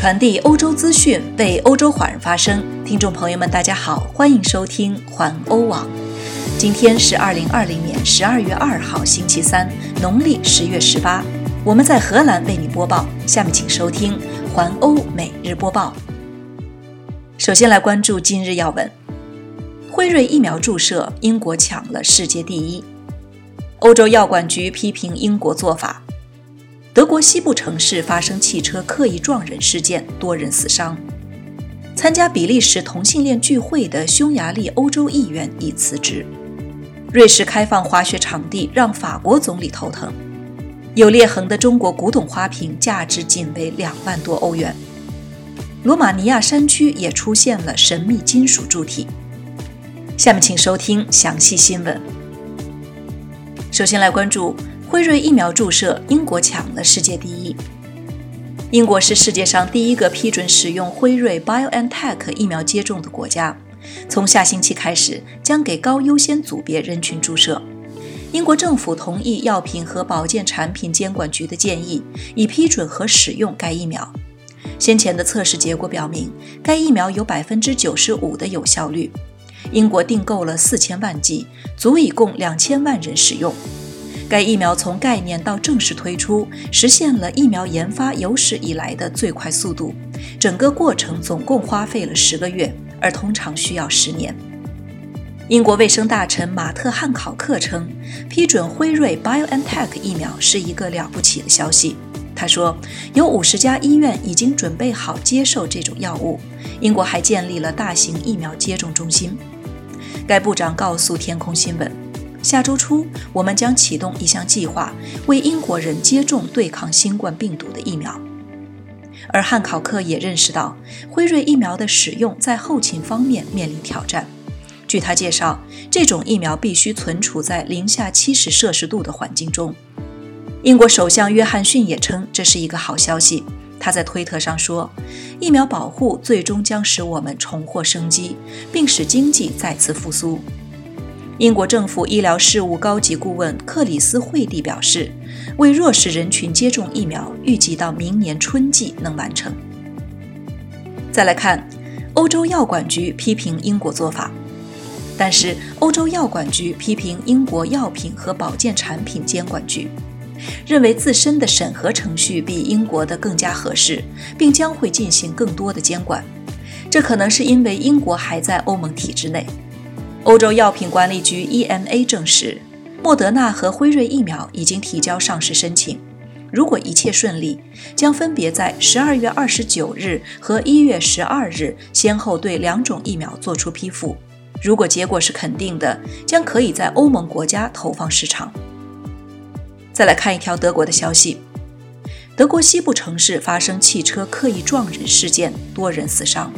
传递欧洲资讯，为欧洲华人发声。听众朋友们，大家好，欢迎收听环欧网。今天是二零二零年十二月二号，星期三，农历十月十八。我们在荷兰为你播报。下面请收听环欧每日播报。首先来关注今日要闻：辉瑞疫苗注射，英国抢了世界第一。欧洲药管局批评英国做法。德国西部城市发生汽车刻意撞人事件，多人死伤。参加比利时同性恋聚会的匈牙利欧洲议员已辞职。瑞士开放滑雪场地让法国总理头疼。有裂痕的中国古董花瓶价值仅为两万多欧元。罗马尼亚山区也出现了神秘金属柱体。下面请收听详细新闻。首先来关注。辉瑞疫苗注射，英国抢了世界第一。英国是世界上第一个批准使用辉瑞 BioNTech 疫苗接种的国家，从下星期开始将给高优先组别人群注射。英国政府同意药品和保健产品监管局的建议，以批准和使用该疫苗。先前的测试结果表明，该疫苗有百分之九十五的有效率。英国订购了四千万剂，足以供两千万人使用。该疫苗从概念到正式推出，实现了疫苗研发有史以来的最快速度。整个过程总共花费了十个月，而通常需要十年。英国卫生大臣马特·汉考克称，批准辉瑞 BioNTech 疫苗是一个了不起的消息。他说，有五十家医院已经准备好接受这种药物。英国还建立了大型疫苗接种中心。该部长告诉天空新闻。下周初，我们将启动一项计划，为英国人接种对抗新冠病毒的疫苗。而汉考克也认识到，辉瑞疫苗的使用在后勤方面面临挑战。据他介绍，这种疫苗必须存储在零下七十摄氏度的环境中。英国首相约翰逊也称这是一个好消息。他在推特上说：“疫苗保护最终将使我们重获生机，并使经济再次复苏。”英国政府医疗事务高级顾问克里斯·惠蒂表示，为弱势人群接种疫苗，预计到明年春季能完成。再来看，欧洲药管局批评英国做法，但是欧洲药管局批评英国药品和保健产品监管局，认为自身的审核程序比英国的更加合适，并将会进行更多的监管。这可能是因为英国还在欧盟体制内。欧洲药品管理局 （EMA） 证实，莫德纳和辉瑞疫苗已经提交上市申请。如果一切顺利，将分别在十二月二十九日和一月十二日先后对两种疫苗作出批复。如果结果是肯定的，将可以在欧盟国家投放市场。再来看一条德国的消息：德国西部城市发生汽车刻意撞人事件，多人死伤。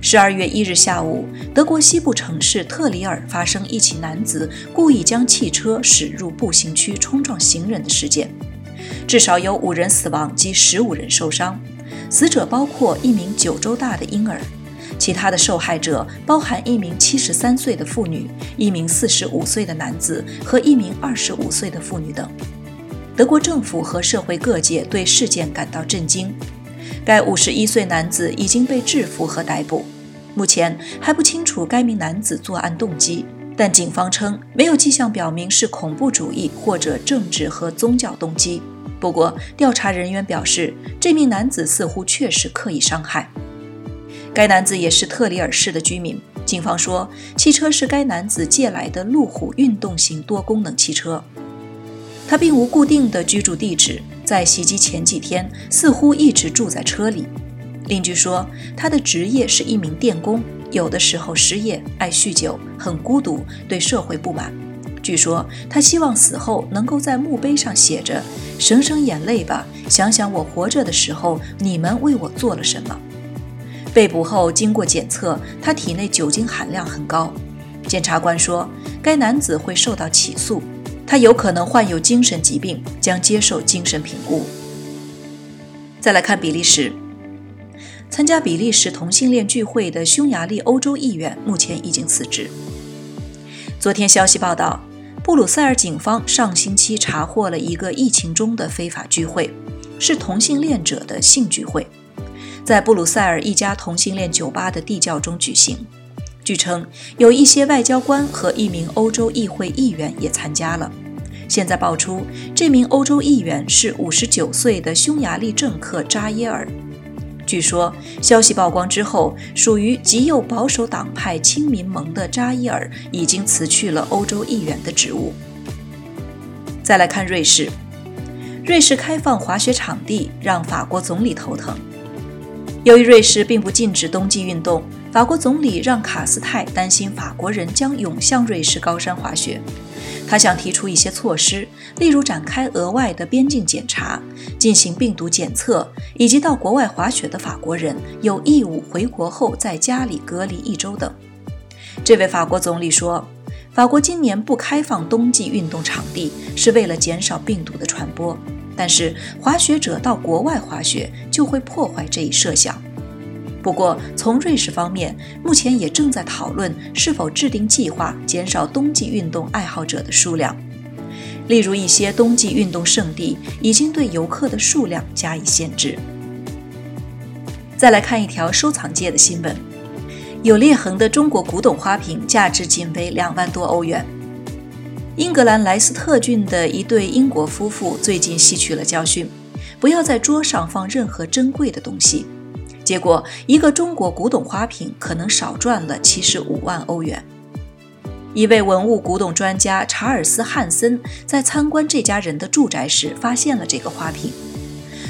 十二月一日下午，德国西部城市特里尔发生一起男子故意将汽车驶入步行区冲撞行人的事件，至少有五人死亡及十五人受伤，死者包括一名九周大的婴儿，其他的受害者包含一名七十三岁的妇女、一名四十五岁的男子和一名二十五岁的妇女等。德国政府和社会各界对事件感到震惊。该五十一岁男子已经被制服和逮捕。目前还不清楚该名男子作案动机，但警方称没有迹象表明是恐怖主义或者政治和宗教动机。不过，调查人员表示，这名男子似乎确实刻意伤害。该男子也是特里尔市的居民。警方说，汽车是该男子借来的路虎运动型多功能汽车。他并无固定的居住地址，在袭击前几天似乎一直住在车里。邻居说，他的职业是一名电工，有的时候失业，爱酗酒，很孤独，对社会不满。据说他希望死后能够在墓碑上写着：“省省眼泪吧，想想我活着的时候你们为我做了什么。”被捕后经过检测，他体内酒精含量很高。检察官说，该男子会受到起诉，他有可能患有精神疾病，将接受精神评估。再来看比利时。参加比利时同性恋聚会的匈牙利欧洲议员目前已经辞职。昨天消息报道，布鲁塞尔警方上星期查获了一个疫情中的非法聚会，是同性恋者的性聚会。在布鲁塞尔一家同性恋酒吧的地窖中举行。据称，有一些外交官和一名欧洲议会议员也参加了。现在爆出，这名欧洲议员是59岁的匈牙利政客扎耶尔。据说，消息曝光之后，属于极右保守党派亲民盟的扎伊尔已经辞去了欧洲议员的职务。再来看瑞士，瑞士开放滑雪场地让法国总理头疼。由于瑞士并不禁止冬季运动，法国总理让卡斯泰担心法国人将涌向瑞士高山滑雪。他想提出一些措施，例如展开额外的边境检查，进行病毒检测，以及到国外滑雪的法国人有义务回国后在家里隔离一周等。这位法国总理说，法国今年不开放冬季运动场地是为了减少病毒的传播，但是滑雪者到国外滑雪就会破坏这一设想。不过，从瑞士方面，目前也正在讨论是否制定计划减少冬季运动爱好者的数量。例如，一些冬季运动胜地已经对游客的数量加以限制。再来看一条收藏界的新闻：有裂痕的中国古董花瓶价值仅为两万多欧元。英格兰莱斯特郡的一对英国夫妇最近吸取了教训，不要在桌上放任何珍贵的东西。结果，一个中国古董花瓶可能少赚了七十五万欧元。一位文物古董专家查尔斯·汉森在参观这家人的住宅时发现了这个花瓶，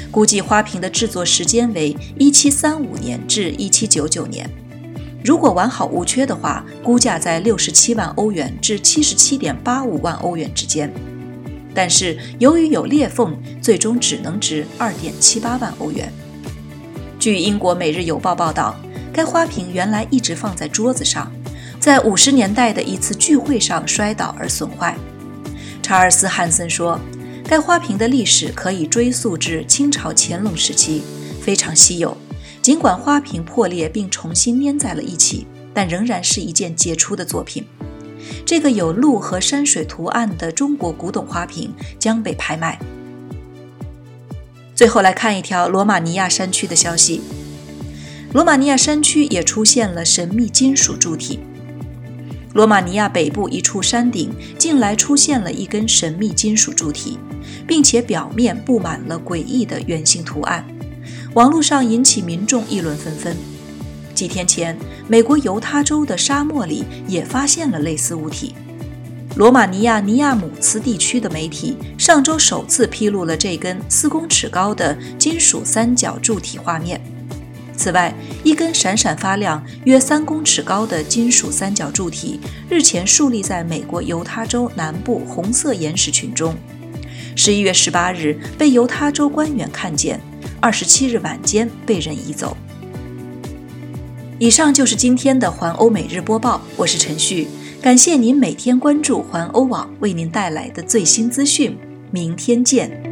估计花瓶的制作时间为一七三五年至一七九九年。如果完好无缺的话，估价在六十七万欧元至七十七点八五万欧元之间。但是由于有裂缝，最终只能值二点七八万欧元。据英国《每日邮报》报道，该花瓶原来一直放在桌子上，在五十年代的一次聚会上摔倒而损坏。查尔斯·汉森说，该花瓶的历史可以追溯至清朝乾隆时期，非常稀有。尽管花瓶破裂并重新粘在了一起，但仍然是一件杰出的作品。这个有鹿和山水图案的中国古董花瓶将被拍卖。最后来看一条罗马尼亚山区的消息：罗马尼亚山区也出现了神秘金属柱体。罗马尼亚北部一处山顶近来出现了一根神秘金属柱体，并且表面布满了诡异的圆形图案，网络上引起民众议论纷纷。几天前，美国犹他州的沙漠里也发现了类似物体。罗马尼亚尼亚姆茨地区的媒体上周首次披露了这根四公尺高的金属三角柱体画面。此外，一根闪闪发亮、约三公尺高的金属三角柱体日前竖立在美国犹他州南部红色岩石群中。十一月十八日被犹他州官员看见，二十七日晚间被人移走。以上就是今天的环欧每日播报，我是陈旭。感谢您每天关注环欧网为您带来的最新资讯，明天见。